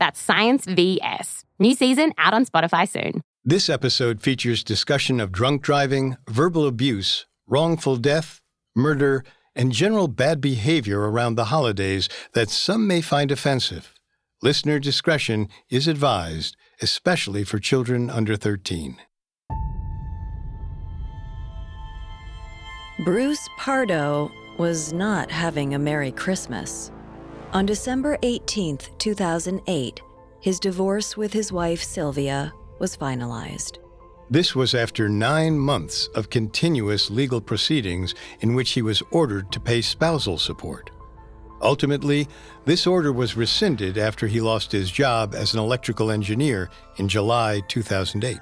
That's Science VS. New season out on Spotify soon. This episode features discussion of drunk driving, verbal abuse, wrongful death, murder, and general bad behavior around the holidays that some may find offensive. Listener discretion is advised, especially for children under 13. Bruce Pardo was not having a Merry Christmas. On December 18, 2008, his divorce with his wife Sylvia was finalized. This was after nine months of continuous legal proceedings in which he was ordered to pay spousal support. Ultimately, this order was rescinded after he lost his job as an electrical engineer in July 2008.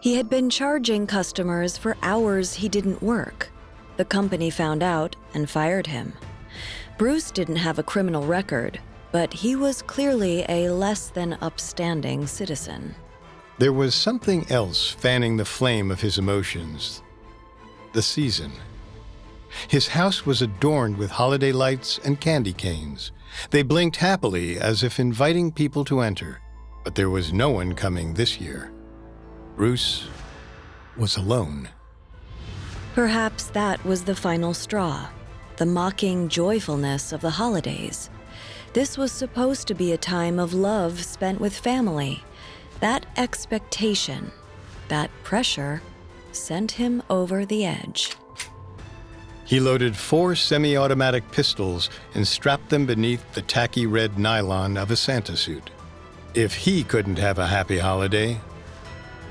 He had been charging customers for hours he didn't work. The company found out and fired him. Bruce didn't have a criminal record, but he was clearly a less than upstanding citizen. There was something else fanning the flame of his emotions the season. His house was adorned with holiday lights and candy canes. They blinked happily as if inviting people to enter, but there was no one coming this year. Bruce was alone. Perhaps that was the final straw, the mocking joyfulness of the holidays. This was supposed to be a time of love spent with family. That expectation, that pressure, sent him over the edge. He loaded four semi automatic pistols and strapped them beneath the tacky red nylon of a Santa suit. If he couldn't have a happy holiday,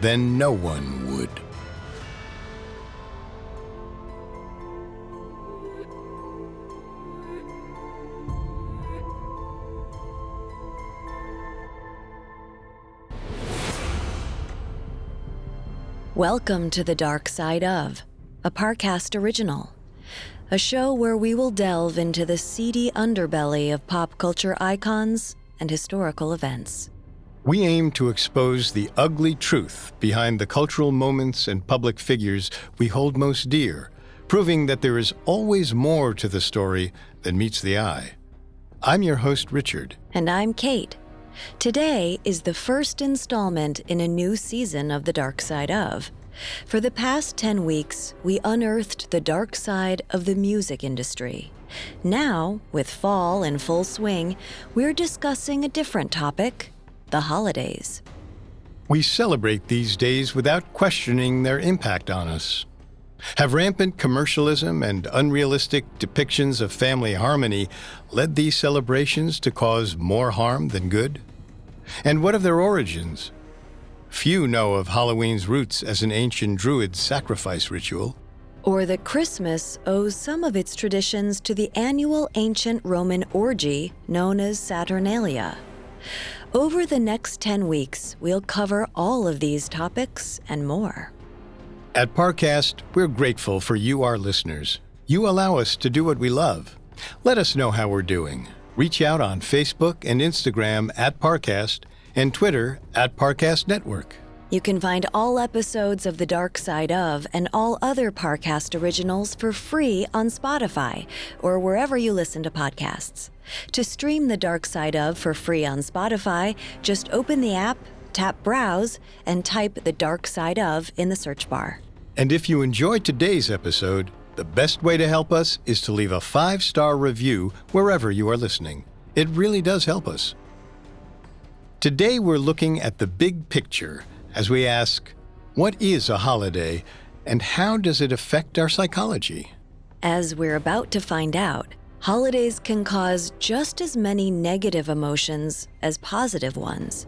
then no one would. Welcome to the Dark Side of, a Parcast original, a show where we will delve into the seedy underbelly of pop culture icons and historical events. We aim to expose the ugly truth behind the cultural moments and public figures we hold most dear, proving that there is always more to the story than meets the eye. I'm your host, Richard. And I'm Kate. Today is the first installment in a new season of The Dark Side of. For the past 10 weeks, we unearthed the dark side of the music industry. Now, with fall in full swing, we're discussing a different topic the holidays. We celebrate these days without questioning their impact on us. Have rampant commercialism and unrealistic depictions of family harmony led these celebrations to cause more harm than good? And what of their origins? Few know of Halloween's roots as an ancient druid sacrifice ritual. Or that Christmas owes some of its traditions to the annual ancient Roman orgy known as Saturnalia. Over the next 10 weeks, we'll cover all of these topics and more. At Parcast, we're grateful for you, our listeners. You allow us to do what we love. Let us know how we're doing. Reach out on Facebook and Instagram at Parcast and Twitter at Parcast Network. You can find all episodes of The Dark Side of and all other Parcast originals for free on Spotify or wherever you listen to podcasts. To stream The Dark Side of for free on Spotify, just open the app, tap Browse, and type The Dark Side of in the search bar. And if you enjoyed today's episode, the best way to help us is to leave a five star review wherever you are listening. It really does help us. Today, we're looking at the big picture as we ask what is a holiday and how does it affect our psychology? As we're about to find out, holidays can cause just as many negative emotions as positive ones.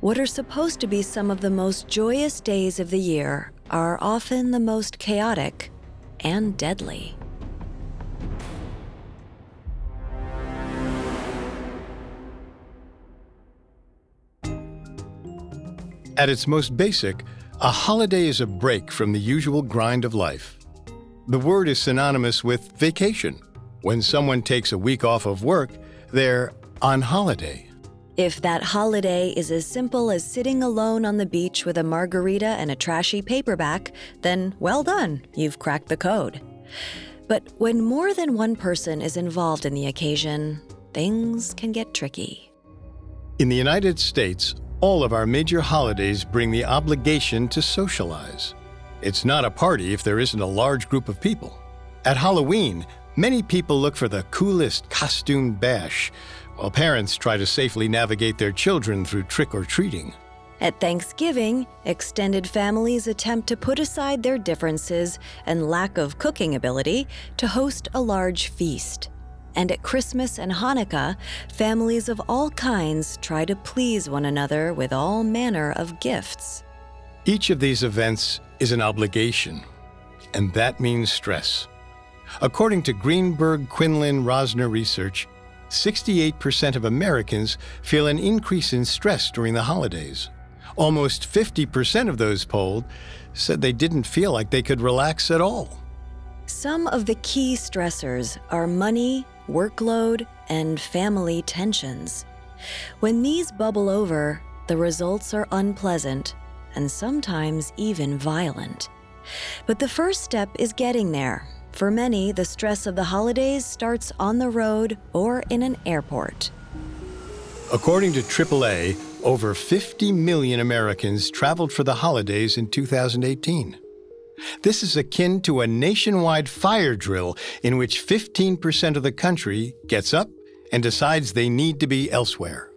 What are supposed to be some of the most joyous days of the year are often the most chaotic and deadly. At its most basic, a holiday is a break from the usual grind of life. The word is synonymous with vacation. When someone takes a week off of work, they're on holiday. If that holiday is as simple as sitting alone on the beach with a margarita and a trashy paperback, then well done, you've cracked the code. But when more than one person is involved in the occasion, things can get tricky. In the United States, all of our major holidays bring the obligation to socialize. It's not a party if there isn't a large group of people. At Halloween, many people look for the coolest costume bash, while parents try to safely navigate their children through trick or treating. At Thanksgiving, extended families attempt to put aside their differences and lack of cooking ability to host a large feast. And at Christmas and Hanukkah, families of all kinds try to please one another with all manner of gifts. Each of these events is an obligation, and that means stress. According to Greenberg Quinlan Rosner research, 68% of Americans feel an increase in stress during the holidays. Almost 50% of those polled said they didn't feel like they could relax at all. Some of the key stressors are money, workload, and family tensions. When these bubble over, the results are unpleasant and sometimes even violent. But the first step is getting there. For many, the stress of the holidays starts on the road or in an airport. According to AAA, over 50 million Americans traveled for the holidays in 2018. This is akin to a nationwide fire drill in which 15% of the country gets up and decides they need to be elsewhere.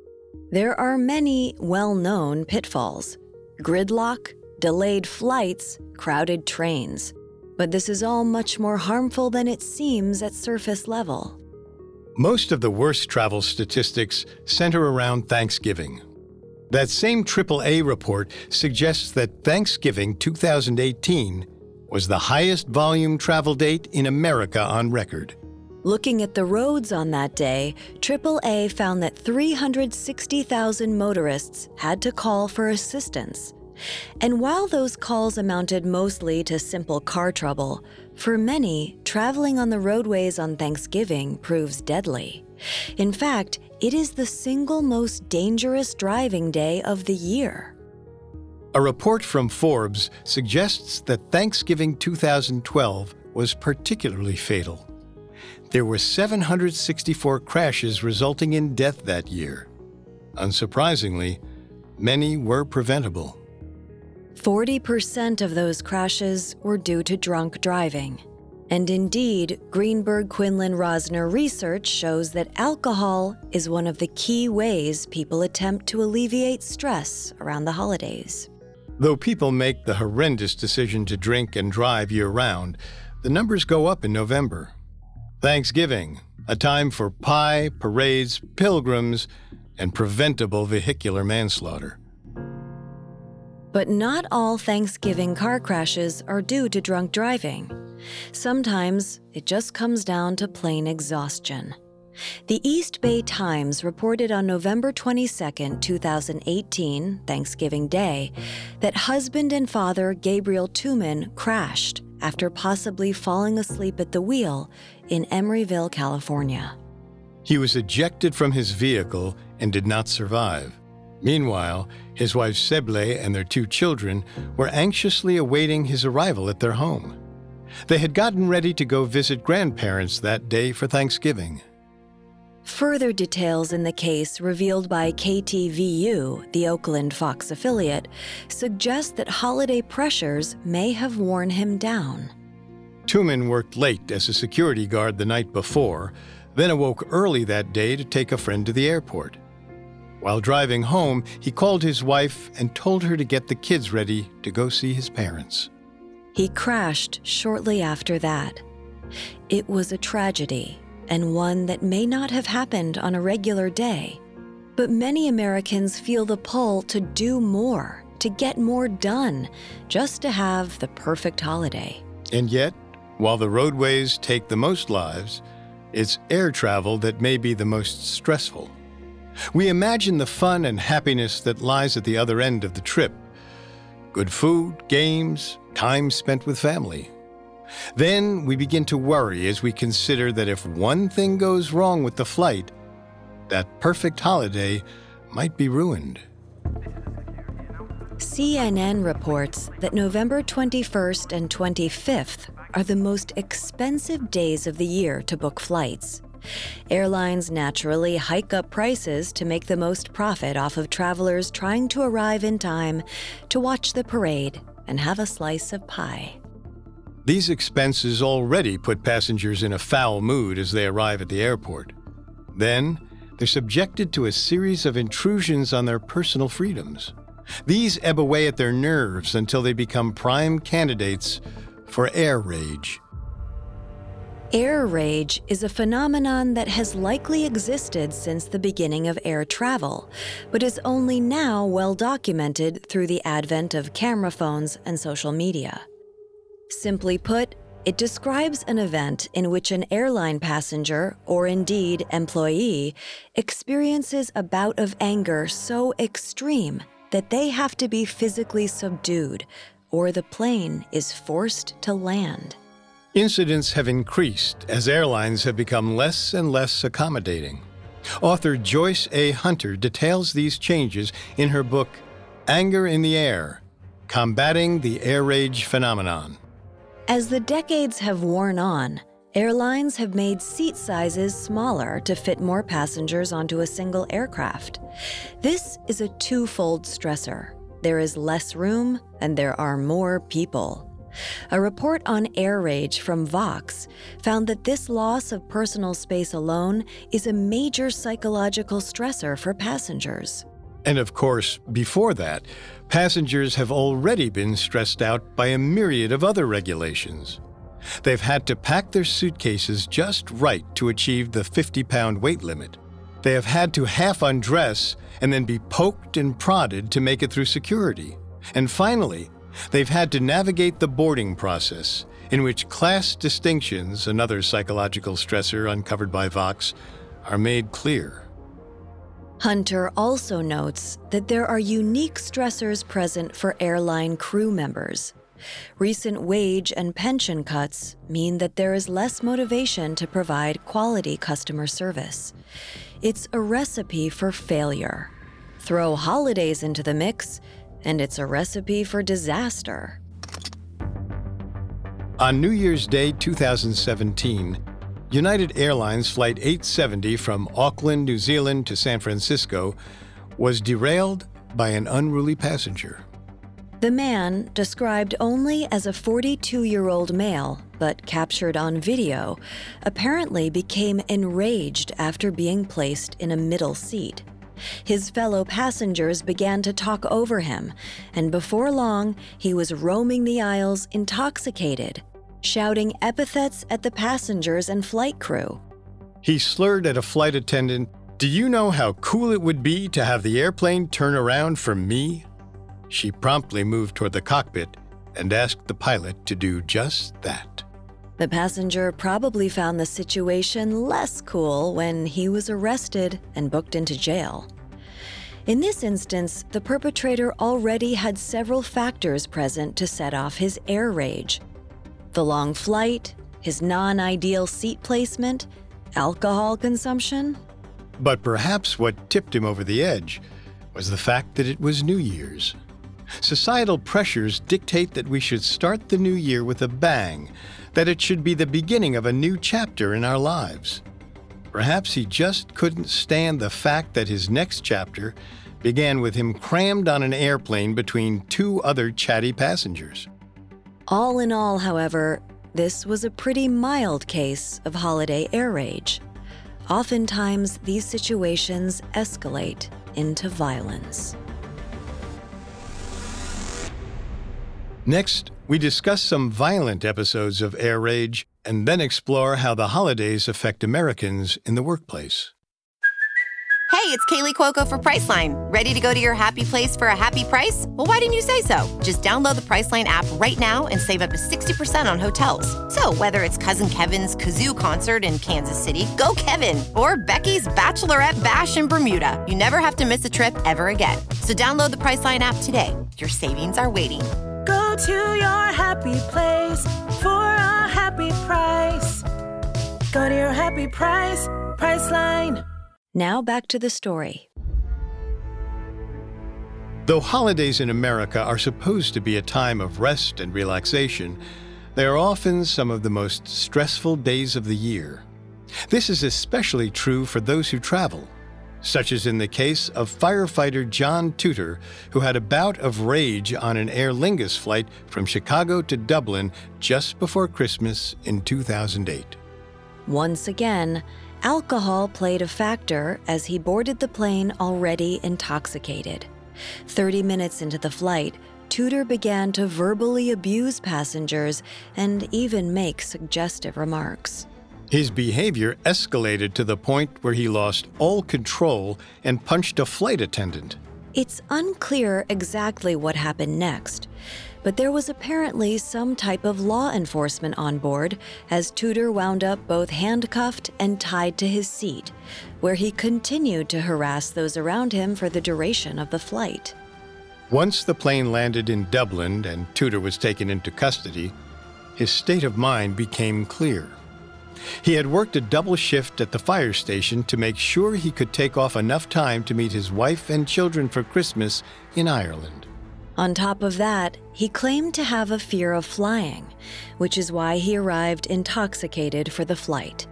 There are many well known pitfalls gridlock, delayed flights, crowded trains. But this is all much more harmful than it seems at surface level. Most of the worst travel statistics center around Thanksgiving. That same AAA report suggests that Thanksgiving 2018 was the highest volume travel date in America on record. Looking at the roads on that day, AAA found that 360,000 motorists had to call for assistance. And while those calls amounted mostly to simple car trouble, for many, traveling on the roadways on Thanksgiving proves deadly. In fact, it is the single most dangerous driving day of the year. A report from Forbes suggests that Thanksgiving 2012 was particularly fatal. There were 764 crashes resulting in death that year. Unsurprisingly, many were preventable. 40% of those crashes were due to drunk driving. And indeed, Greenberg Quinlan Rosner research shows that alcohol is one of the key ways people attempt to alleviate stress around the holidays. Though people make the horrendous decision to drink and drive year round, the numbers go up in November. Thanksgiving, a time for pie, parades, pilgrims, and preventable vehicular manslaughter. But not all Thanksgiving car crashes are due to drunk driving. Sometimes it just comes down to plain exhaustion. The East Bay Times reported on November 22, 2018, Thanksgiving Day, that husband and father Gabriel Tuman crashed after possibly falling asleep at the wheel in Emeryville, California. He was ejected from his vehicle and did not survive. Meanwhile, his wife Seble and their two children were anxiously awaiting his arrival at their home. They had gotten ready to go visit grandparents that day for Thanksgiving. Further details in the case revealed by KTVU, the Oakland Fox affiliate, suggest that holiday pressures may have worn him down. Tuman worked late as a security guard the night before, then awoke early that day to take a friend to the airport. While driving home, he called his wife and told her to get the kids ready to go see his parents. He crashed shortly after that. It was a tragedy, and one that may not have happened on a regular day. But many Americans feel the pull to do more, to get more done, just to have the perfect holiday. And yet, while the roadways take the most lives, it's air travel that may be the most stressful. We imagine the fun and happiness that lies at the other end of the trip good food, games, time spent with family. Then we begin to worry as we consider that if one thing goes wrong with the flight, that perfect holiday might be ruined. CNN reports that November 21st and 25th are the most expensive days of the year to book flights. Airlines naturally hike up prices to make the most profit off of travelers trying to arrive in time to watch the parade and have a slice of pie. These expenses already put passengers in a foul mood as they arrive at the airport. Then, they're subjected to a series of intrusions on their personal freedoms. These ebb away at their nerves until they become prime candidates for air rage. Air rage is a phenomenon that has likely existed since the beginning of air travel, but is only now well documented through the advent of camera phones and social media. Simply put, it describes an event in which an airline passenger, or indeed employee, experiences a bout of anger so extreme that they have to be physically subdued, or the plane is forced to land. Incidents have increased as airlines have become less and less accommodating. Author Joyce A. Hunter details these changes in her book, Anger in the Air Combating the Air Rage Phenomenon. As the decades have worn on, airlines have made seat sizes smaller to fit more passengers onto a single aircraft. This is a twofold stressor there is less room and there are more people. A report on air rage from Vox found that this loss of personal space alone is a major psychological stressor for passengers. And of course, before that, passengers have already been stressed out by a myriad of other regulations. They've had to pack their suitcases just right to achieve the 50 pound weight limit. They have had to half undress and then be poked and prodded to make it through security. And finally, They've had to navigate the boarding process, in which class distinctions, another psychological stressor uncovered by Vox, are made clear. Hunter also notes that there are unique stressors present for airline crew members. Recent wage and pension cuts mean that there is less motivation to provide quality customer service. It's a recipe for failure. Throw holidays into the mix, and it's a recipe for disaster. On New Year's Day 2017, United Airlines Flight 870 from Auckland, New Zealand to San Francisco was derailed by an unruly passenger. The man, described only as a 42 year old male, but captured on video, apparently became enraged after being placed in a middle seat. His fellow passengers began to talk over him, and before long, he was roaming the aisles intoxicated, shouting epithets at the passengers and flight crew. He slurred at a flight attendant, Do you know how cool it would be to have the airplane turn around for me? She promptly moved toward the cockpit and asked the pilot to do just that. The passenger probably found the situation less cool when he was arrested and booked into jail. In this instance, the perpetrator already had several factors present to set off his air rage the long flight, his non ideal seat placement, alcohol consumption. But perhaps what tipped him over the edge was the fact that it was New Year's. Societal pressures dictate that we should start the new year with a bang, that it should be the beginning of a new chapter in our lives. Perhaps he just couldn't stand the fact that his next chapter began with him crammed on an airplane between two other chatty passengers. All in all, however, this was a pretty mild case of holiday air rage. Oftentimes, these situations escalate into violence. Next, we discuss some violent episodes of air rage and then explore how the holidays affect Americans in the workplace. Hey, it's Kaley Cuoco for Priceline. Ready to go to your happy place for a happy price? Well, why didn't you say so? Just download the Priceline app right now and save up to 60% on hotels. So, whether it's Cousin Kevin's Kazoo concert in Kansas City, go Kevin, or Becky's Bachelorette Bash in Bermuda, you never have to miss a trip ever again. So, download the Priceline app today. Your savings are waiting Go to your happy place for a happy price. Go to your happy price, Priceline. Now back to the story. Though holidays in America are supposed to be a time of rest and relaxation, they are often some of the most stressful days of the year. This is especially true for those who travel such as in the case of firefighter John Tudor, who had a bout of rage on an Aer Lingus flight from Chicago to Dublin just before Christmas in 2008. Once again, alcohol played a factor as he boarded the plane already intoxicated. 30 minutes into the flight, Tudor began to verbally abuse passengers and even make suggestive remarks. His behavior escalated to the point where he lost all control and punched a flight attendant. It's unclear exactly what happened next, but there was apparently some type of law enforcement on board as Tudor wound up both handcuffed and tied to his seat, where he continued to harass those around him for the duration of the flight. Once the plane landed in Dublin and Tudor was taken into custody, his state of mind became clear. He had worked a double shift at the fire station to make sure he could take off enough time to meet his wife and children for Christmas in Ireland. On top of that, he claimed to have a fear of flying, which is why he arrived intoxicated for the flight.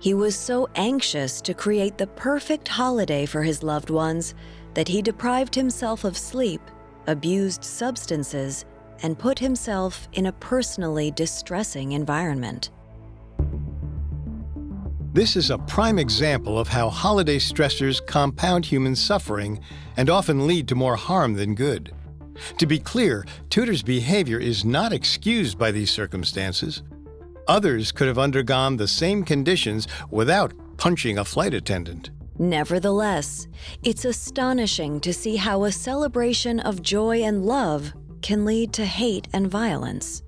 He was so anxious to create the perfect holiday for his loved ones that he deprived himself of sleep, abused substances, and put himself in a personally distressing environment. This is a prime example of how holiday stressors compound human suffering and often lead to more harm than good. To be clear, Tudor's behavior is not excused by these circumstances. Others could have undergone the same conditions without punching a flight attendant. Nevertheless, it's astonishing to see how a celebration of joy and love can lead to hate and violence.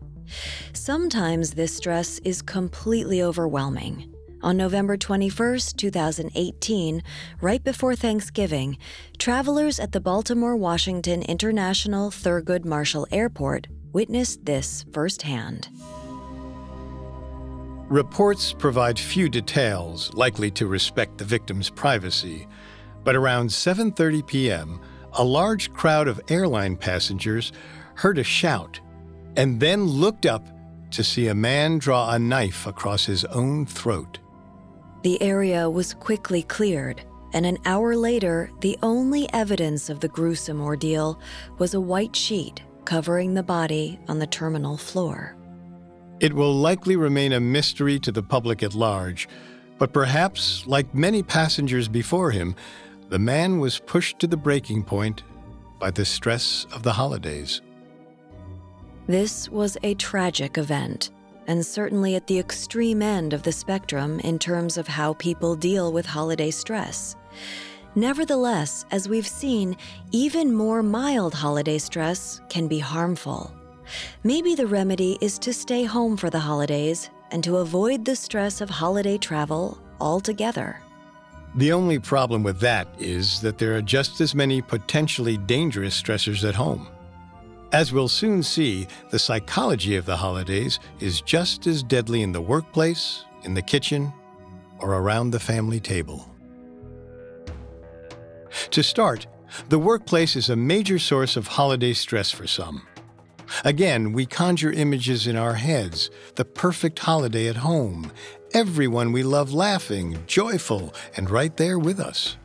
Sometimes this stress is completely overwhelming. On November 21, 2018, right before Thanksgiving, travelers at the Baltimore Washington International Thurgood Marshall Airport witnessed this firsthand. Reports provide few details likely to respect the victim's privacy, but around 7:30 p.m., a large crowd of airline passengers heard a shout and then looked up to see a man draw a knife across his own throat. The area was quickly cleared, and an hour later, the only evidence of the gruesome ordeal was a white sheet covering the body on the terminal floor. It will likely remain a mystery to the public at large, but perhaps, like many passengers before him, the man was pushed to the breaking point by the stress of the holidays. This was a tragic event and certainly at the extreme end of the spectrum in terms of how people deal with holiday stress. Nevertheless, as we've seen, even more mild holiday stress can be harmful. Maybe the remedy is to stay home for the holidays and to avoid the stress of holiday travel altogether. The only problem with that is that there are just as many potentially dangerous stressors at home. As we'll soon see, the psychology of the holidays is just as deadly in the workplace, in the kitchen, or around the family table. To start, The workplace is a major source of holiday stress for some. Again, we conjure images in our heads the perfect holiday at home, everyone we love laughing, joyful, and right there with us.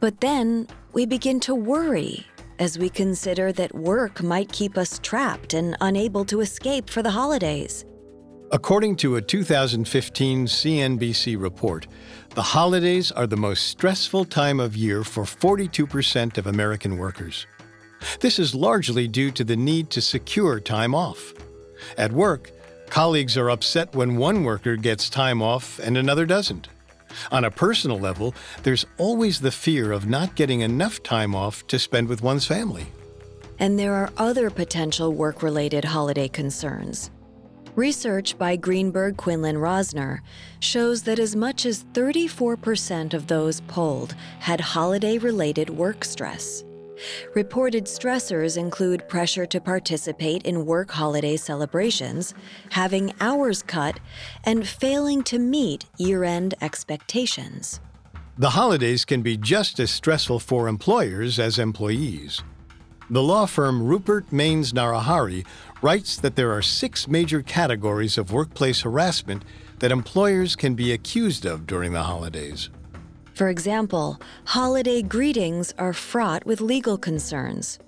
But then we begin to worry as we consider that work might keep us trapped and unable to escape for the holidays. According to a 2015 CNBC report, the holidays are the most stressful time of year for 42% of American workers. This is largely due to the need to secure time off. At work, colleagues are upset when one worker gets time off and another doesn't. On a personal level, there's always the fear of not getting enough time off to spend with one's family. And there are other potential work related holiday concerns. Research by Greenberg Quinlan Rosner shows that as much as 34% of those polled had holiday related work stress. Reported stressors include pressure to participate in work holiday celebrations, having hours cut, and failing to meet year end expectations. The holidays can be just as stressful for employers as employees. The law firm Rupert Maines Narahari writes that there are six major categories of workplace harassment that employers can be accused of during the holidays. For example, holiday greetings are fraught with legal concerns.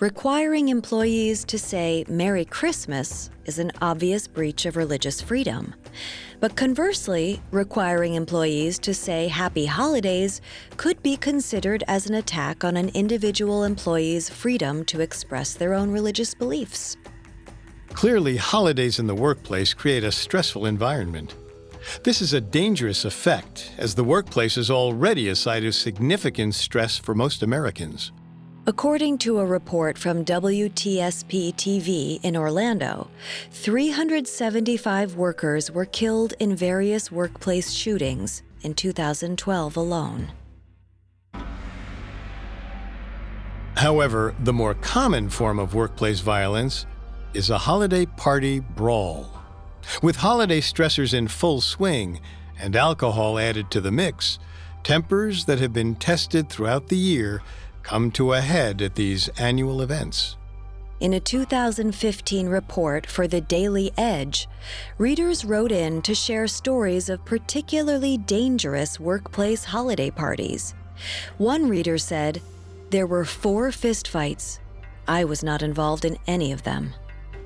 Requiring employees to say Merry Christmas is an obvious breach of religious freedom. But conversely, requiring employees to say Happy Holidays could be considered as an attack on an individual employee's freedom to express their own religious beliefs. Clearly, holidays in the workplace create a stressful environment. This is a dangerous effect, as the workplace is already a site of significant stress for most Americans. According to a report from WTSP TV in Orlando, 375 workers were killed in various workplace shootings in 2012 alone. However, the more common form of workplace violence is a holiday party brawl. With holiday stressors in full swing and alcohol added to the mix, tempers that have been tested throughout the year come to a head at these annual events. In a 2015 report for The Daily Edge, readers wrote in to share stories of particularly dangerous workplace holiday parties. One reader said, There were four fistfights. I was not involved in any of them.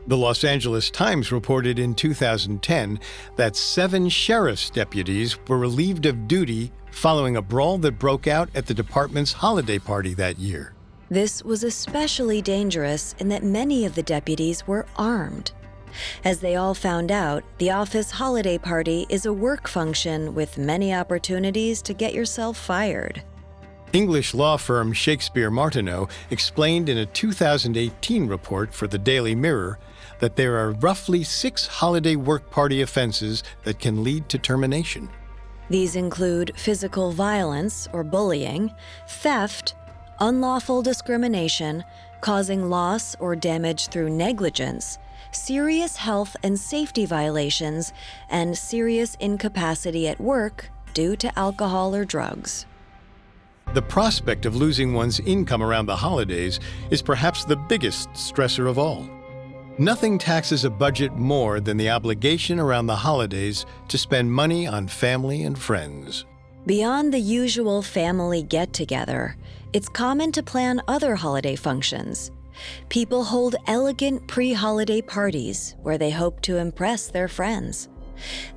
The Los Angeles Times reported in 2010 that seven sheriff's deputies were relieved of duty following a brawl that broke out at the department's holiday party that year. This was especially dangerous in that many of the deputies were armed. As they all found out, the office holiday party is a work function with many opportunities to get yourself fired. English law firm Shakespeare Martineau explained in a 2018 report for the Daily Mirror that there are roughly six holiday work party offenses that can lead to termination. These include physical violence or bullying, theft, unlawful discrimination, causing loss or damage through negligence, serious health and safety violations, and serious incapacity at work due to alcohol or drugs. The prospect of losing one's income around the holidays is perhaps the biggest stressor of all. Nothing taxes a budget more than the obligation around the holidays to spend money on family and friends. Beyond the usual family get together, it's common to plan other holiday functions. People hold elegant pre holiday parties where they hope to impress their friends.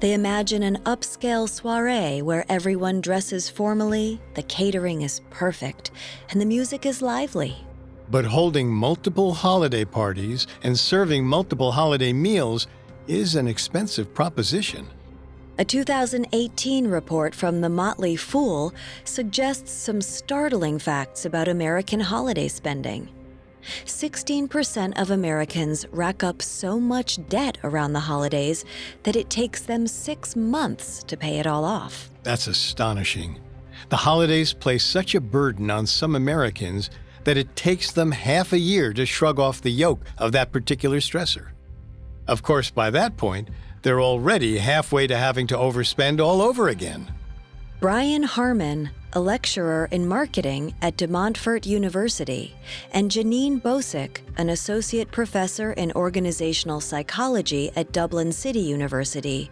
They imagine an upscale soiree where everyone dresses formally, the catering is perfect, and the music is lively. But holding multiple holiday parties and serving multiple holiday meals is an expensive proposition. A 2018 report from the Motley Fool suggests some startling facts about American holiday spending. 16% of Americans rack up so much debt around the holidays that it takes them six months to pay it all off. That's astonishing. The holidays place such a burden on some Americans that it takes them half a year to shrug off the yoke of that particular stressor. Of course, by that point, they're already halfway to having to overspend all over again. Brian Harmon, a lecturer in marketing at De Montfort University, and Janine Bosak, an associate professor in organizational psychology at Dublin City University,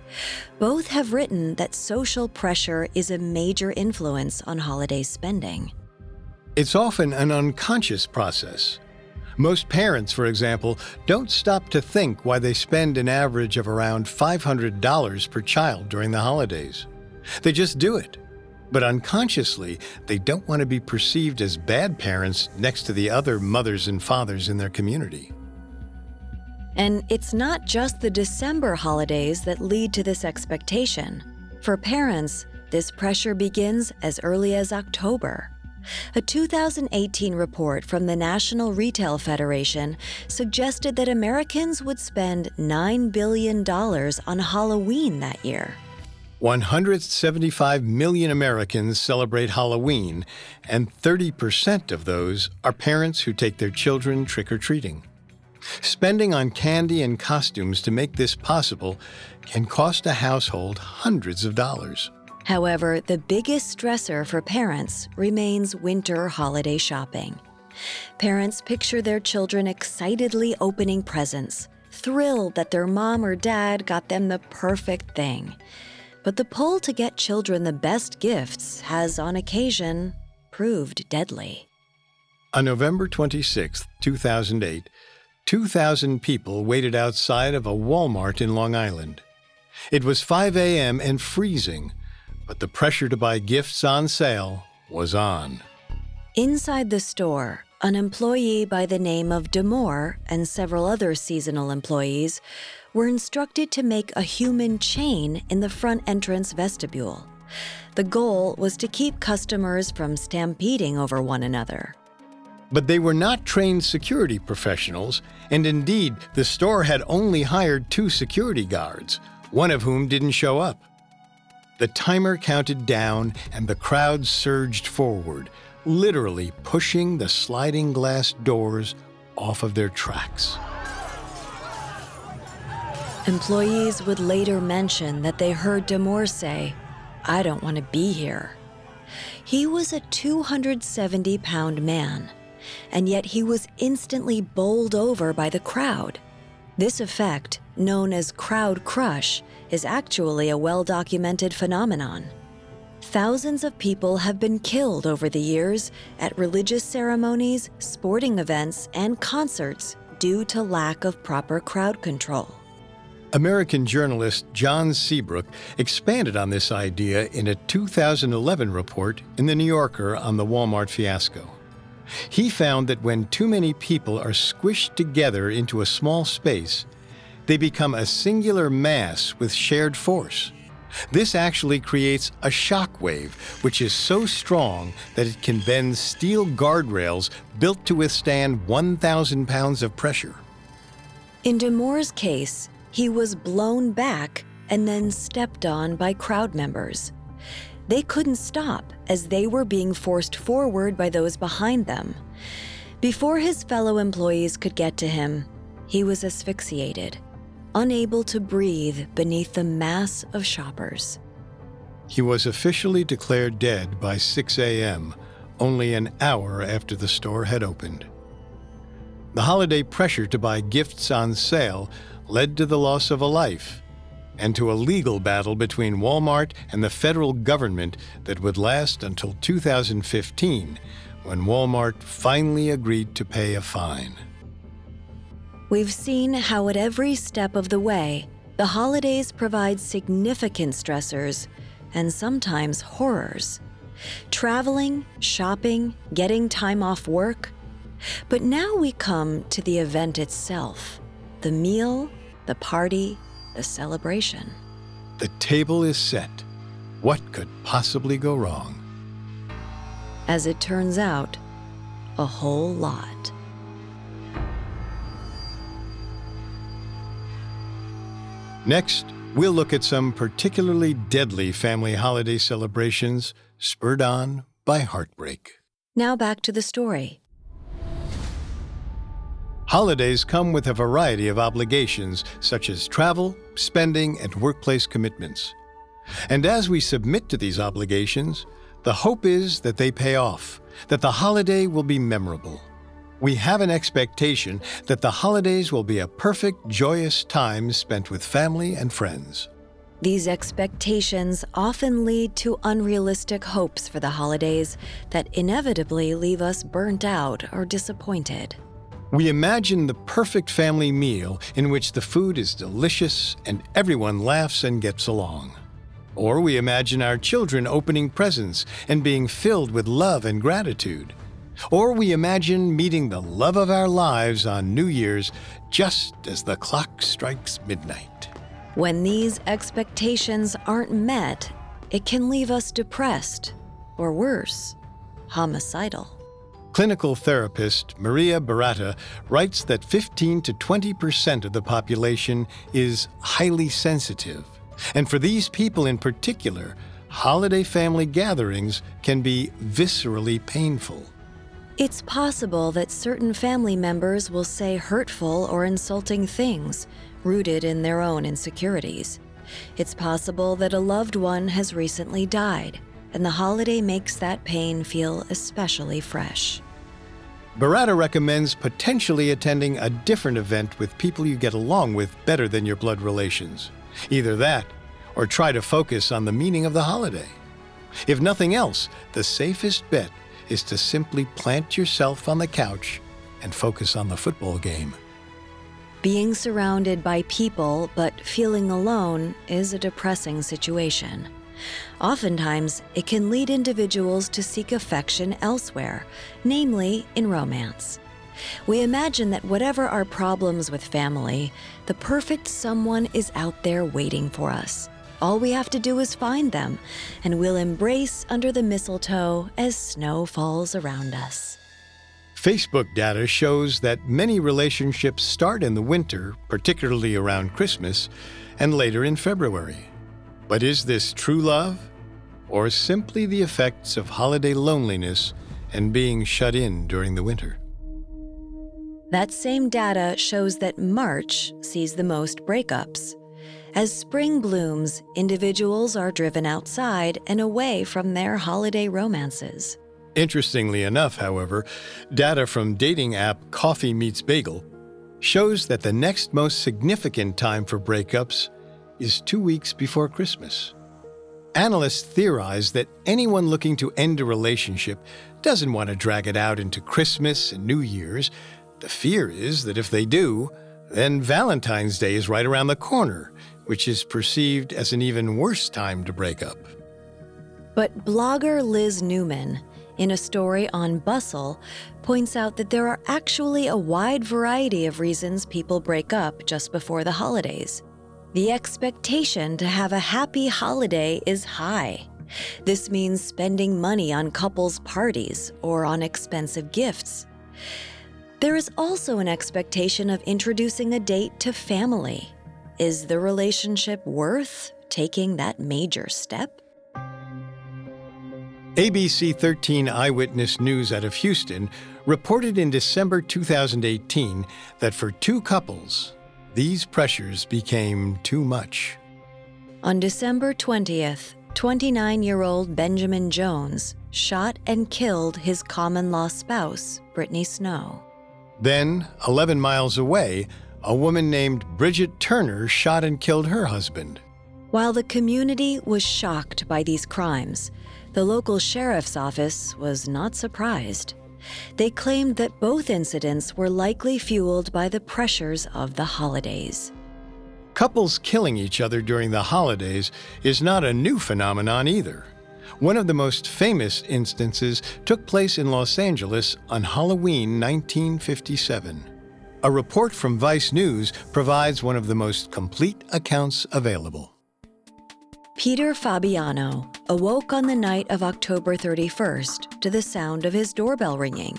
both have written that social pressure is a major influence on holiday spending. It's often an unconscious process. Most parents, for example, don't stop to think why they spend an average of around $500 per child during the holidays. They just do it. But unconsciously, they don't want to be perceived as bad parents next to the other mothers and fathers in their community. And it's not just the December holidays that lead to this expectation. For parents, this pressure begins as early as October. A 2018 report from the National Retail Federation suggested that Americans would spend $9 billion on Halloween that year. 175 million Americans celebrate Halloween, and 30% of those are parents who take their children trick or treating. Spending on candy and costumes to make this possible can cost a household hundreds of dollars. However, the biggest stressor for parents remains winter holiday shopping. Parents picture their children excitedly opening presents, thrilled that their mom or dad got them the perfect thing. But the pull to get children the best gifts has, on occasion, proved deadly. On November 26, 2008, 2,000 people waited outside of a Walmart in Long Island. It was 5 a.m. and freezing, but the pressure to buy gifts on sale was on. Inside the store, an employee by the name of Damour and several other seasonal employees were instructed to make a human chain in the front entrance vestibule. The goal was to keep customers from stampeding over one another. But they were not trained security professionals, and indeed, the store had only hired two security guards, one of whom didn't show up. The timer counted down, and the crowd surged forward, literally pushing the sliding glass doors off of their tracks. Employees would later mention that they heard Damour say, I don't want to be here. He was a 270 pound man, and yet he was instantly bowled over by the crowd. This effect, known as crowd crush, is actually a well documented phenomenon. Thousands of people have been killed over the years at religious ceremonies, sporting events, and concerts due to lack of proper crowd control. American journalist John Seabrook expanded on this idea in a 2011 report in The New Yorker on the Walmart fiasco. He found that when too many people are squished together into a small space, they become a singular mass with shared force. This actually creates a shock wave, which is so strong that it can bend steel guardrails built to withstand 1,000 pounds of pressure. In Damour's case, he was blown back and then stepped on by crowd members. They couldn't stop as they were being forced forward by those behind them. Before his fellow employees could get to him, he was asphyxiated, unable to breathe beneath the mass of shoppers. He was officially declared dead by 6 a.m., only an hour after the store had opened. The holiday pressure to buy gifts on sale led to the loss of a life and to a legal battle between Walmart and the federal government that would last until 2015, when Walmart finally agreed to pay a fine. We've seen how, at every step of the way, the holidays provide significant stressors and sometimes horrors. Traveling, shopping, getting time off work. But now we come to the event itself the meal, the party, the celebration. The table is set. What could possibly go wrong? As it turns out, a whole lot. Next, we'll look at some particularly deadly family holiday celebrations spurred on by heartbreak. Now back to the story. Holidays come with a variety of obligations, such as travel, spending, and workplace commitments. And as we submit to these obligations, The hope is that they pay off, that the holiday will be memorable. We have an expectation that the holidays will be a perfect, joyous time spent with family and friends. These expectations often lead to unrealistic hopes for the holidays that inevitably leave us burnt out or disappointed. We imagine the perfect family meal in which the food is delicious and everyone laughs and gets along. Or we imagine our children opening presents and being filled with love and gratitude. Or we imagine meeting the love of our lives on New Year's just as the clock strikes midnight. When these expectations aren't met, it can leave us depressed, or worse, homicidal. Clinical therapist Maria Baratta writes that 15 to 20 percent of the population is highly sensitive. And for these people in particular, holiday family gatherings can be viscerally painful. It's possible that certain family members will say hurtful or insulting things, rooted in their own insecurities. It's possible that a loved one has recently died, and the holiday makes that pain feel especially fresh. Baratta recommends potentially attending a different event with people you get along with better than your blood relations. Either that, or try to focus on the meaning of the holiday. If nothing else, the safest bet is to simply plant yourself on the couch and focus on the football game. Being surrounded by people but feeling alone is a depressing situation. Oftentimes, it can lead individuals to seek affection elsewhere, namely in romance. We imagine that whatever our problems with family, the perfect someone is out there waiting for us. All we have to do is find them, and we'll embrace under the mistletoe as snow falls around us. Facebook data shows that many relationships start in the winter, particularly around Christmas, and later in February. But is this true love? Or simply the effects of holiday loneliness and being shut in during the winter? That same data shows that March sees the most breakups. As spring blooms, individuals are driven outside and away from their holiday romances. Interestingly enough, however, data from dating app Coffee Meets Bagel shows that the next most significant time for breakups is two weeks before Christmas. Analysts theorize that anyone looking to end a relationship doesn't want to drag it out into Christmas and New Year's. The fear is that if they do, then Valentine's Day is right around the corner, which is perceived as an even worse time to break up. But blogger Liz Newman in a story on Bustle, points out that there are actually a wide variety of reasons people break up just before the holidays. The expectation to have a happy holiday is high. This means spending money on couples' parties or on expensive gifts. There is also an expectation of introducing a date to family. Is the relationship worth taking that major step? ABC 13 Eyewitness News out of Houston reported in December 2018 that for two couples, these pressures became too much. On December 20th, 29 year old Benjamin Jones shot and killed his common law spouse, Brittany Snow. Then, 11 miles away, a woman named Bridget Turner shot and killed her husband. While the community was shocked by these crimes, the local sheriff's office was not surprised. They claimed that both incidents were likely fueled by the pressures of the holidays. Couples killing each other during the holidays is not a new phenomenon either. One of the most famous instances took place in Los Angeles on Halloween 1957. A report from Vice News provides one of the most complete accounts available. Peter Fabiano awoke on the night of October 31st to the sound of his doorbell ringing.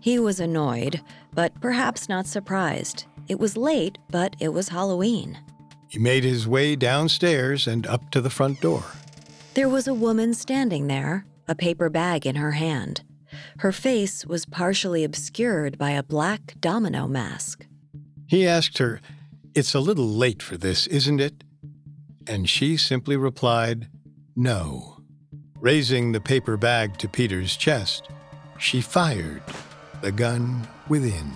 He was annoyed, but perhaps not surprised. It was late, but it was Halloween. He made his way downstairs and up to the front door. There was a woman standing there, a paper bag in her hand. Her face was partially obscured by a black domino mask. He asked her, It's a little late for this, isn't it? And she simply replied, No. Raising the paper bag to Peter's chest, she fired the gun within.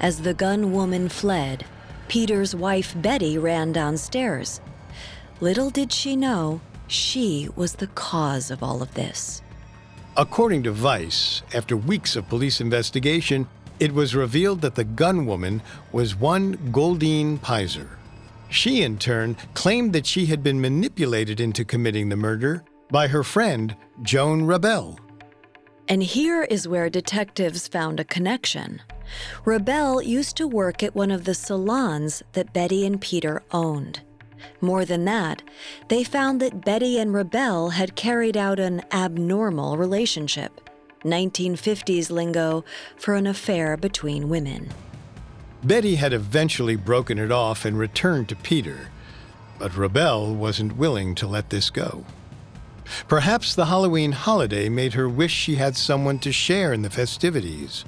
As the gun woman fled, Peter's wife Betty ran downstairs. Little did she know she was the cause of all of this. According to Vice, after weeks of police investigation, it was revealed that the gunwoman was one Goldine Pizer. She, in turn, claimed that she had been manipulated into committing the murder by her friend, Joan Rebel. And here is where detectives found a connection. Rebel used to work at one of the salons that Betty and Peter owned. More than that, they found that Betty and Rebel had carried out an abnormal relationship, 1950s lingo for an affair between women. Betty had eventually broken it off and returned to Peter, but Rebel wasn't willing to let this go. Perhaps the Halloween holiday made her wish she had someone to share in the festivities,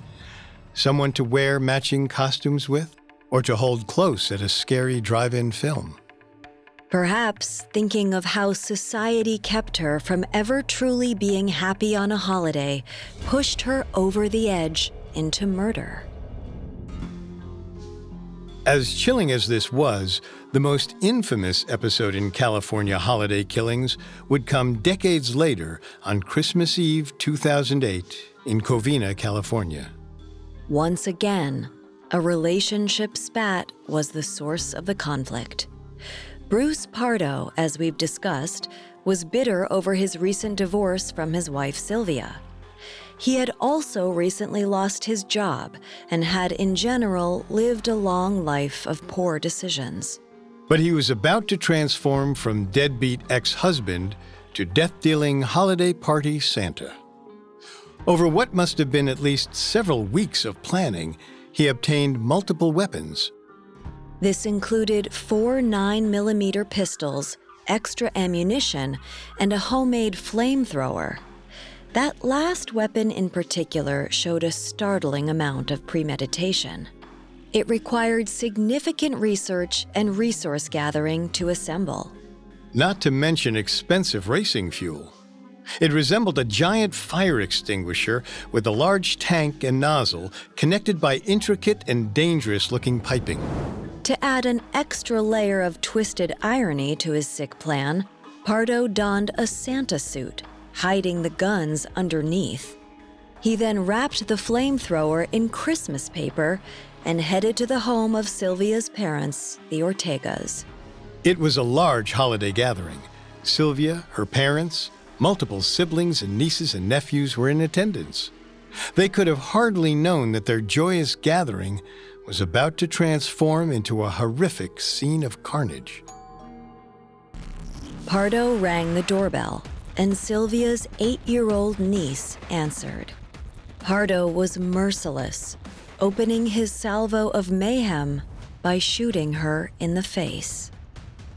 someone to wear matching costumes with, or to hold close at a scary drive in film. Perhaps thinking of how society kept her from ever truly being happy on a holiday pushed her over the edge into murder. As chilling as this was, the most infamous episode in California holiday killings would come decades later on Christmas Eve 2008 in Covina, California. Once again, a relationship spat was the source of the conflict. Bruce Pardo, as we've discussed, was bitter over his recent divorce from his wife Sylvia. He had also recently lost his job and had, in general, lived a long life of poor decisions. But he was about to transform from deadbeat ex husband to death dealing holiday party Santa. Over what must have been at least several weeks of planning, he obtained multiple weapons this included four 9mm pistols, extra ammunition, and a homemade flamethrower. That last weapon in particular showed a startling amount of premeditation. It required significant research and resource gathering to assemble. Not to mention expensive racing fuel. It resembled a giant fire extinguisher with a large tank and nozzle connected by intricate and dangerous looking piping. To add an extra layer of twisted irony to his sick plan, Pardo donned a Santa suit, hiding the guns underneath. He then wrapped the flamethrower in Christmas paper and headed to the home of Sylvia's parents, the Ortegas. It was a large holiday gathering. Sylvia, her parents, multiple siblings, and nieces and nephews were in attendance. They could have hardly known that their joyous gathering was about to transform into a horrific scene of carnage. Pardo rang the doorbell, and Sylvia's eight year old niece answered. Pardo was merciless, opening his salvo of mayhem by shooting her in the face.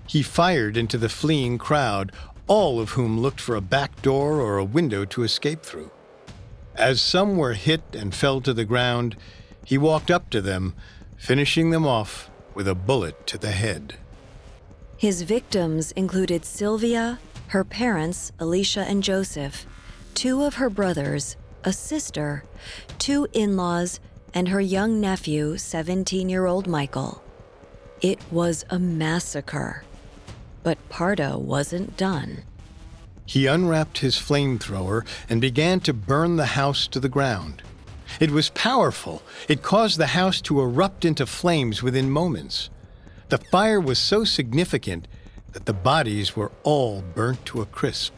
He fired into the fleeing crowd, all of whom looked for a back door or a window to escape through. As some were hit and fell to the ground, he walked up to them, finishing them off with a bullet to the head. His victims included Sylvia, her parents, Alicia and Joseph, two of her brothers, a sister, two in laws, and her young nephew, 17 year old Michael. It was a massacre. But Pardo wasn't done. He unwrapped his flamethrower and began to burn the house to the ground. It was powerful. It caused the house to erupt into flames within moments. The fire was so significant that the bodies were all burnt to a crisp.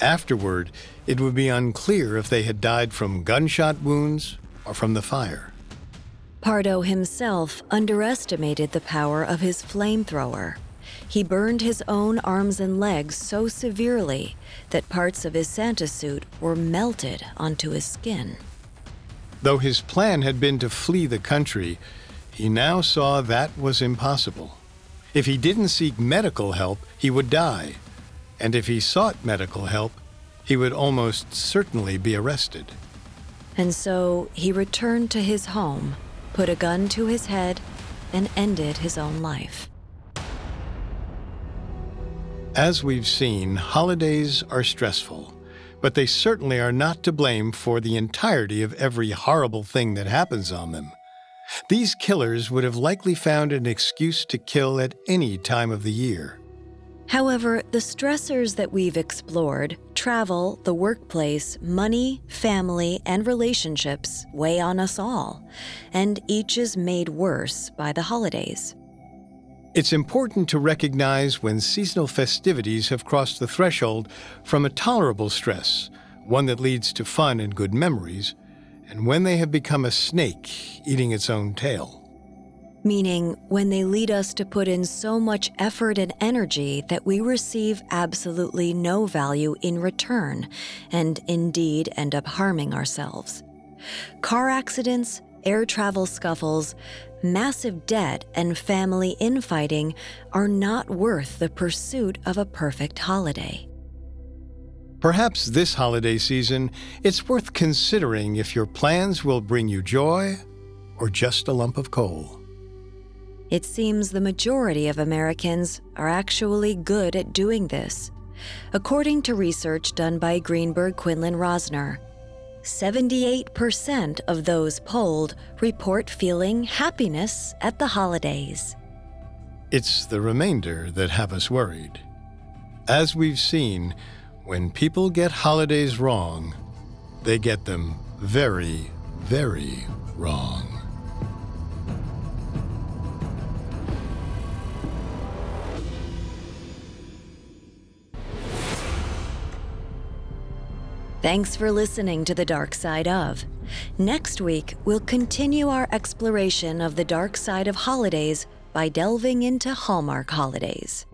Afterward, it would be unclear if they had died from gunshot wounds or from the fire. Pardo himself underestimated the power of his flamethrower. He burned his own arms and legs so severely that parts of his Santa suit were melted onto his skin. Though his plan had been to flee the country, he now saw that was impossible. If he didn't seek medical help, he would die. And if he sought medical help, he would almost certainly be arrested. And so he returned to his home, put a gun to his head, and ended his own life. As we've seen, holidays are stressful, but they certainly are not to blame for the entirety of every horrible thing that happens on them. These killers would have likely found an excuse to kill at any time of the year. However, the stressors that we've explored travel, the workplace, money, family, and relationships weigh on us all, and each is made worse by the holidays. It's important to recognize when seasonal festivities have crossed the threshold from a tolerable stress, one that leads to fun and good memories, and when they have become a snake eating its own tail meaning when they lead us to put in so much effort and energy that we receive absolutely no value in return and indeed end up harming ourselves. Car accidents, air travel scuffles, massive debt, and family infighting are not worth the pursuit of a perfect holiday. Perhaps this holiday season, it's worth considering if your plans will bring you joy or just a lump of coal. It seems the majority of Americans are actually good at doing this. According to research done by Greenberg Quinlan Rosner, 78% of those polled report feeling happiness at the holidays. It's the remainder that have us worried. As we've seen, when people get holidays wrong, they get them very, very wrong. Thanks for listening to The Dark Side of. Next week, we'll continue our exploration of the dark side of holidays by delving into Hallmark holidays.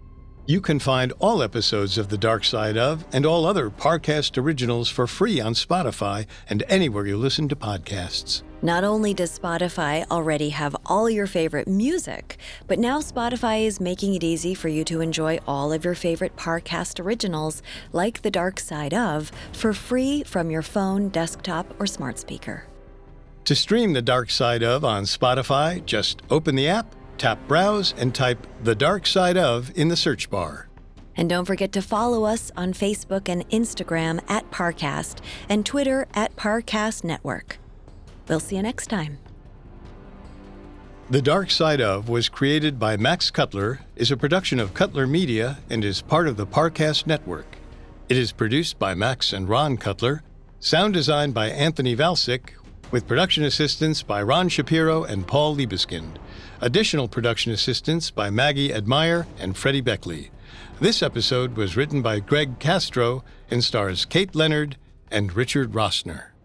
You can find all episodes of The Dark Side of and all other Parcast originals for free on Spotify and anywhere you listen to podcasts. Not only does Spotify already have all your favorite music, but now Spotify is making it easy for you to enjoy all of your favorite Parcast originals, like The Dark Side of, for free from your phone, desktop, or smart speaker. To stream The Dark Side of on Spotify, just open the app Tap Browse and type The Dark Side of in the search bar. And don't forget to follow us on Facebook and Instagram at Parcast and Twitter at Parcast Network. We'll see you next time. The Dark Side of was created by Max Cutler, is a production of Cutler Media, and is part of the Parcast Network. It is produced by Max and Ron Cutler, sound designed by Anthony Valsic, with production assistance by Ron Shapiro and Paul Liebeskind. Additional production assistance by Maggie Admire and Freddie Beckley. This episode was written by Greg Castro and stars Kate Leonard and Richard Rossner.